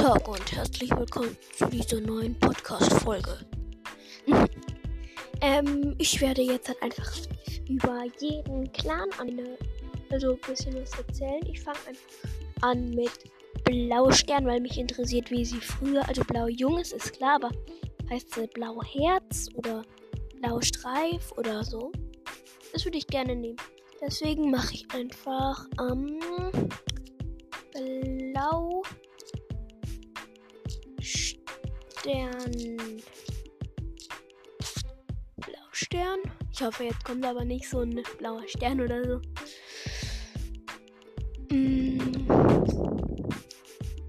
Tag und herzlich willkommen zu dieser neuen Podcast-Folge. ähm, ich werde jetzt halt einfach über jeden Clan eine, also ein bisschen was erzählen. Ich fange einfach an mit Blaustern, weil mich interessiert, wie sie früher, also Blau Junges ist klar, aber heißt sie Blau Herz oder Blau Streif oder so? Das würde ich gerne nehmen. Deswegen mache ich einfach ähm, Blau Stern. Blaustern. Ich hoffe, jetzt kommt aber nicht so ein blauer Stern oder so. Mm.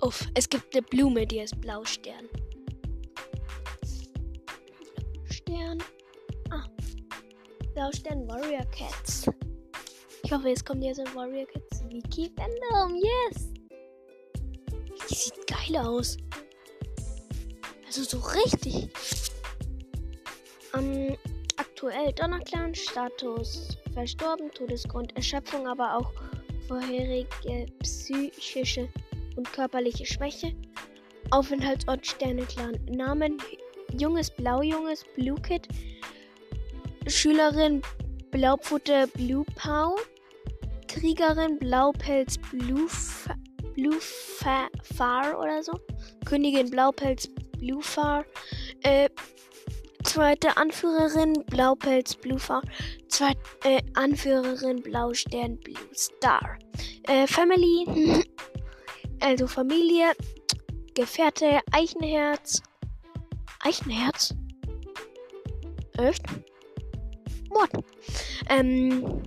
Uff, es gibt eine Blume, die ist Blaustern. Stern. Ah. Blaustern Warrior Cats. Ich hoffe, jetzt kommt jetzt ein Warrior Cats Wiki Fandom. Yes! Die sieht geil aus. Also so richtig. Ähm, aktuell Donnerclan, Status verstorben, Todesgrund Erschöpfung, aber auch vorherige psychische und körperliche Schwäche. Aufenthaltsort Sterneclan. Namen Junges Blaujunges Blue Kid. Schülerin Blaupfote Blue Pau. Kriegerin Blaupelz Blue, Blue Fa Far oder so. Königin Blaupelz Bluefar. Äh, zweite Anführerin Blaupelz Bluefar. Zweite äh, Anführerin Blaustern Blue Star. Äh, Family. Also Familie. Gefährte Eichenherz. Eichenherz? Echt? What? Ähm,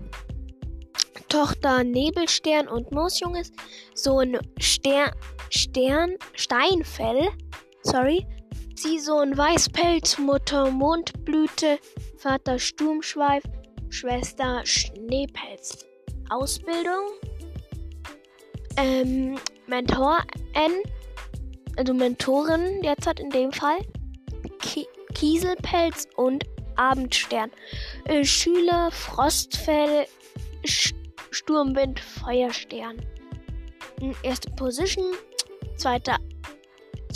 Tochter Nebelstern und Moosjunges. Sohn Stern, Stern, Steinfell sorry, Ziehsohn Weißpelz, Mutter Mondblüte, Vater Sturmschweif, Schwester Schneepelz. Ausbildung, ähm, Mentor N, also Mentorin derzeit in dem Fall, Ki Kieselpelz und Abendstern. Äh, Schüler Frostfell, Sch Sturmwind, Feuerstern. Erste Position, zweiter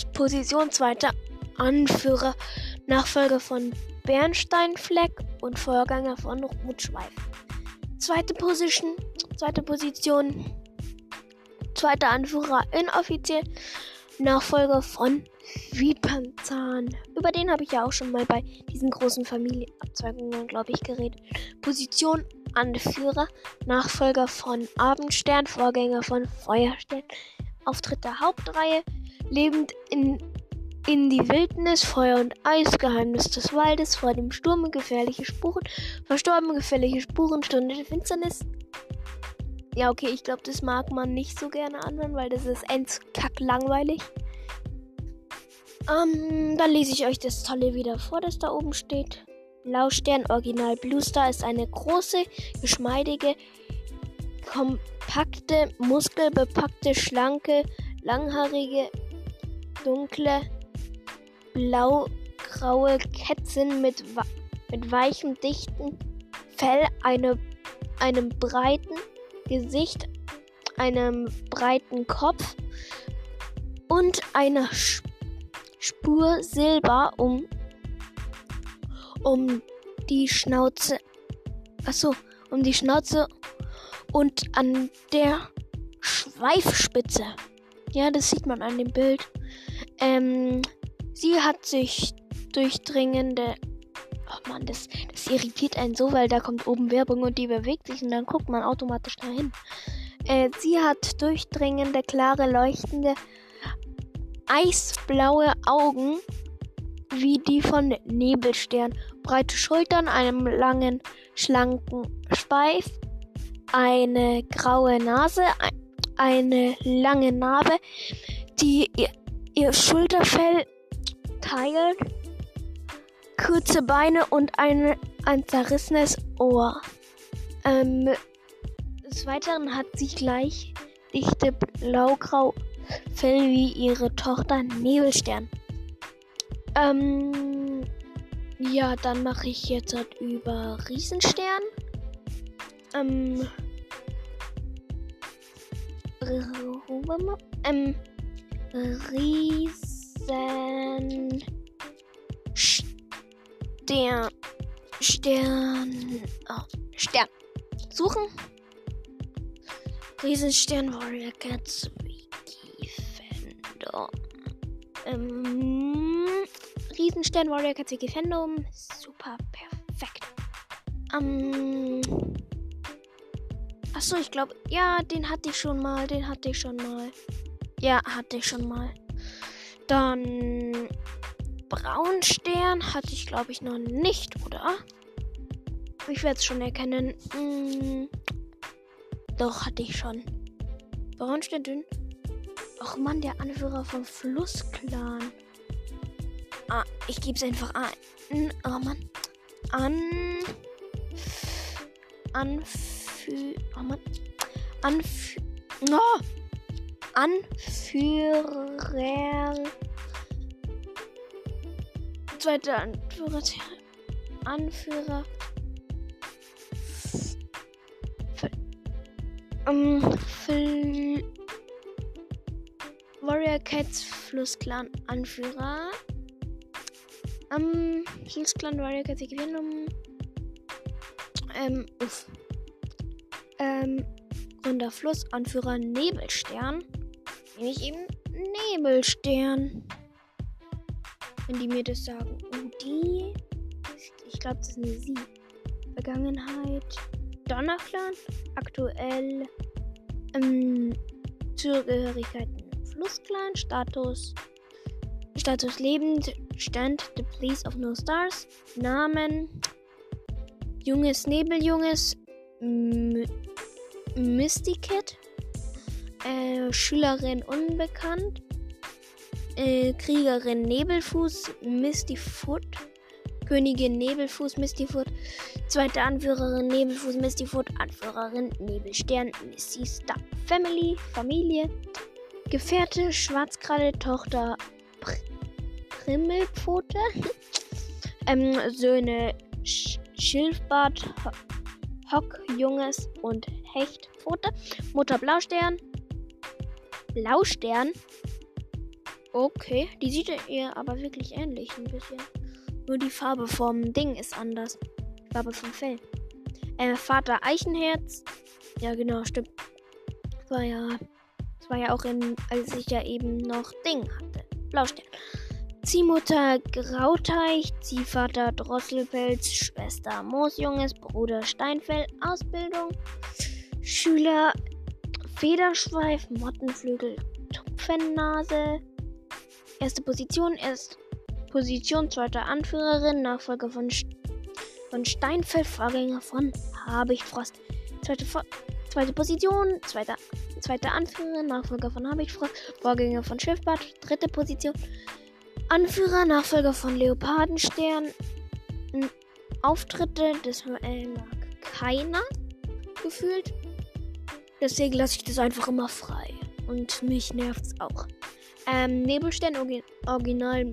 Position zweiter Anführer, Nachfolger von Bernsteinfleck und Vorgänger von Rotschweif. Zweite Position, zweite Position, zweiter Anführer inoffiziell, Nachfolger von Vipernzahn. Über den habe ich ja auch schon mal bei diesen großen Familienabzweigungen, glaube ich, geredet. Position Anführer, Nachfolger von Abendstern, Vorgänger von Feuerstern. Auftritt der Hauptreihe, lebend in, in die Wildnis, Feuer und Eis, Geheimnis des Waldes, vor dem Sturm gefährliche Spuren, verstorben gefährliche Spuren, Stunde der Finsternis. Ja, okay, ich glaube, das mag man nicht so gerne anhören, weil das ist endkack langweilig. Ähm, dann lese ich euch das Tolle wieder vor, das da oben steht. Blaustern Original Blue Star ist eine große, geschmeidige, kompakte, muskelbepackte, schlanke, langhaarige, dunkle, blau-graue Kätzchen mit, mit weichem, dichten Fell, eine, einem breiten Gesicht, einem breiten Kopf und einer Spur Silber um, um die Schnauze. Achso, um die Schnauze und an der Schweifspitze. Ja, das sieht man an dem Bild. Ähm, sie hat sich durchdringende. Oh Mann, das, das irritiert einen so, weil da kommt oben Werbung und die bewegt sich und dann guckt man automatisch dahin. Äh, sie hat durchdringende, klare, leuchtende, eisblaue Augen wie die von Nebelstern, breite Schultern, einem langen, schlanken Speif, eine graue Nase, eine lange Narbe, die ihr, Schulterfell teilt, kurze Beine und eine, ein zerrissenes Ohr. Ähm, des Weiteren hat sie gleich dichte blaugrau Fell wie ihre Tochter Nebelstern. Ähm, ja, dann mache ich jetzt halt über Riesenstern. Ähm, ähm, Riesen. Stern. Stern. Oh, Stern. Suchen. Riesenstern Warrior Cats Wiki Ähm, Riesenstern Warrior Cats Wiki Fandom. Super perfekt. Ähm. Achso, ich glaube, ja, den hatte ich schon mal. Den hatte ich schon mal. Ja, hatte ich schon mal. Dann Braunstern hatte ich, glaube ich, noch nicht, oder? Ich werde es schon erkennen. Hm, doch, hatte ich schon. Braunstern dünn. Och Mann, der Anführer vom Flussclan. Ah, ich gebe es einfach ein. Oh Mann. An. Anfü. Oh Mann. Anfü. No! Anführer. Zweiter Anführer. Anführer. Um, ähm, Warrior Cats Flussclan Anführer. Am um, Flussclan Warrior Cats gewinnen. Ähm, uff. Ähm, Gründer Fluss, Anführer Nebelstern. Nehme ich eben Nebelstern. Wenn die mir das sagen. Und die. Ich glaube, das ist eine Sie. Vergangenheit. Donnerclan. Aktuell. Ähm, Zugehörigkeiten. Flussclan. Status. Status lebend. Stand The Police of No Stars. Namen. Junges Nebeljunges. M Mystikit. Äh, Schülerin unbekannt. Äh, Kriegerin Nebelfuß, Misty Foot. Königin Nebelfuß, Misty Foot. Zweite Anführerin Nebelfuß, Misty Foot. Anführerin Nebelstern, Misty Star. Family, Familie. Gefährte, Schwarzkralle, Tochter, Pr Primmelpfote. ähm, Söhne, Sch Schilfbart, Hock, Junges und Hechtpfote. Mutter Blaustern. Blaustern. Okay, die sieht ihr aber wirklich ähnlich ein bisschen. Nur die Farbe vom Ding ist anders. Die Farbe vom Fell. Äh, Vater Eichenherz. Ja, genau, stimmt. Das war ja. Das war ja auch in, als ich ja eben noch Ding hatte. Blaustern. Ziehmutter Grauteich, Ziehvater Drosselpelz, Schwester Moosjunges, Bruder Steinfell, Ausbildung, Schüler Federschweif, Mottenflügel, Tupfennase, erste Position, erste Position, zweiter Anführerin, Nachfolger von, von Steinfell, Vorgänger von Habichtfrost, zweite, zweite Position, zweiter, zweiter Anführer, Nachfolger von Habichtfrost, Vorgänger von Schiffbad, dritte Position, Anführer, Nachfolger von Leopardenstern. Auftritte, das mag keiner gefühlt. Deswegen lasse ich das einfach immer frei. Und mich nervt es auch. Ähm, Nebelstern Original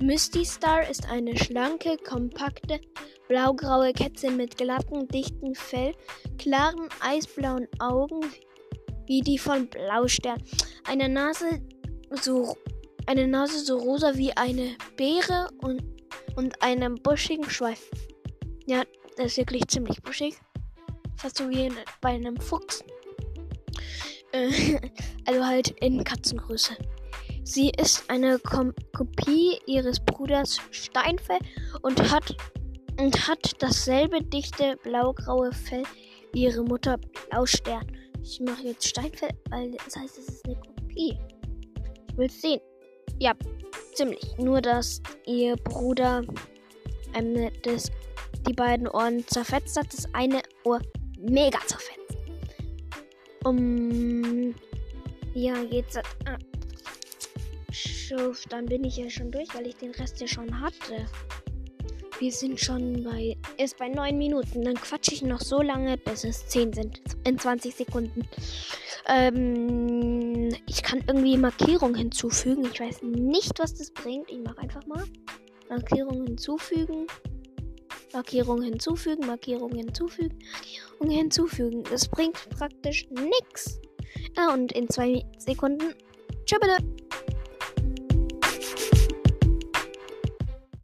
Misty Star ist eine schlanke, kompakte, blaugraue Kätze mit glatten, dichten Fell, klaren, eisblauen Augen wie die von Blaustern. Eine Nase so eine Nase so rosa wie eine Beere und, und einem buschigen Schweif. Ja, das ist wirklich ziemlich buschig. Fast so wie in, bei einem Fuchs. Äh, also halt in Katzengröße. Sie ist eine Kom Kopie ihres Bruders Steinfell und hat, und hat dasselbe dichte blaugraue Fell wie ihre Mutter Blaustern. Ich mache jetzt Steinfell, weil das heißt, es ist eine Kopie. Ich will sehen. Ja, ziemlich. Nur, dass ihr Bruder ähm, das, die beiden Ohren zerfetzt hat. Das eine Ohr mega zerfetzt. Um. Ja, jetzt. Äh, Schuf, dann bin ich ja schon durch, weil ich den Rest ja schon hatte. Wir sind schon bei. Ist bei 9 Minuten. Dann quatsche ich noch so lange, bis es 10 sind. In 20 Sekunden. Ähm, ich kann irgendwie Markierungen hinzufügen. Ich weiß nicht, was das bringt. Ich mache einfach mal. Markierungen hinzufügen. Markierungen hinzufügen, Markierungen hinzufügen, Markierungen hinzufügen. Das bringt praktisch nichts. Ja, und in zwei Sekunden. Tschüss bitte.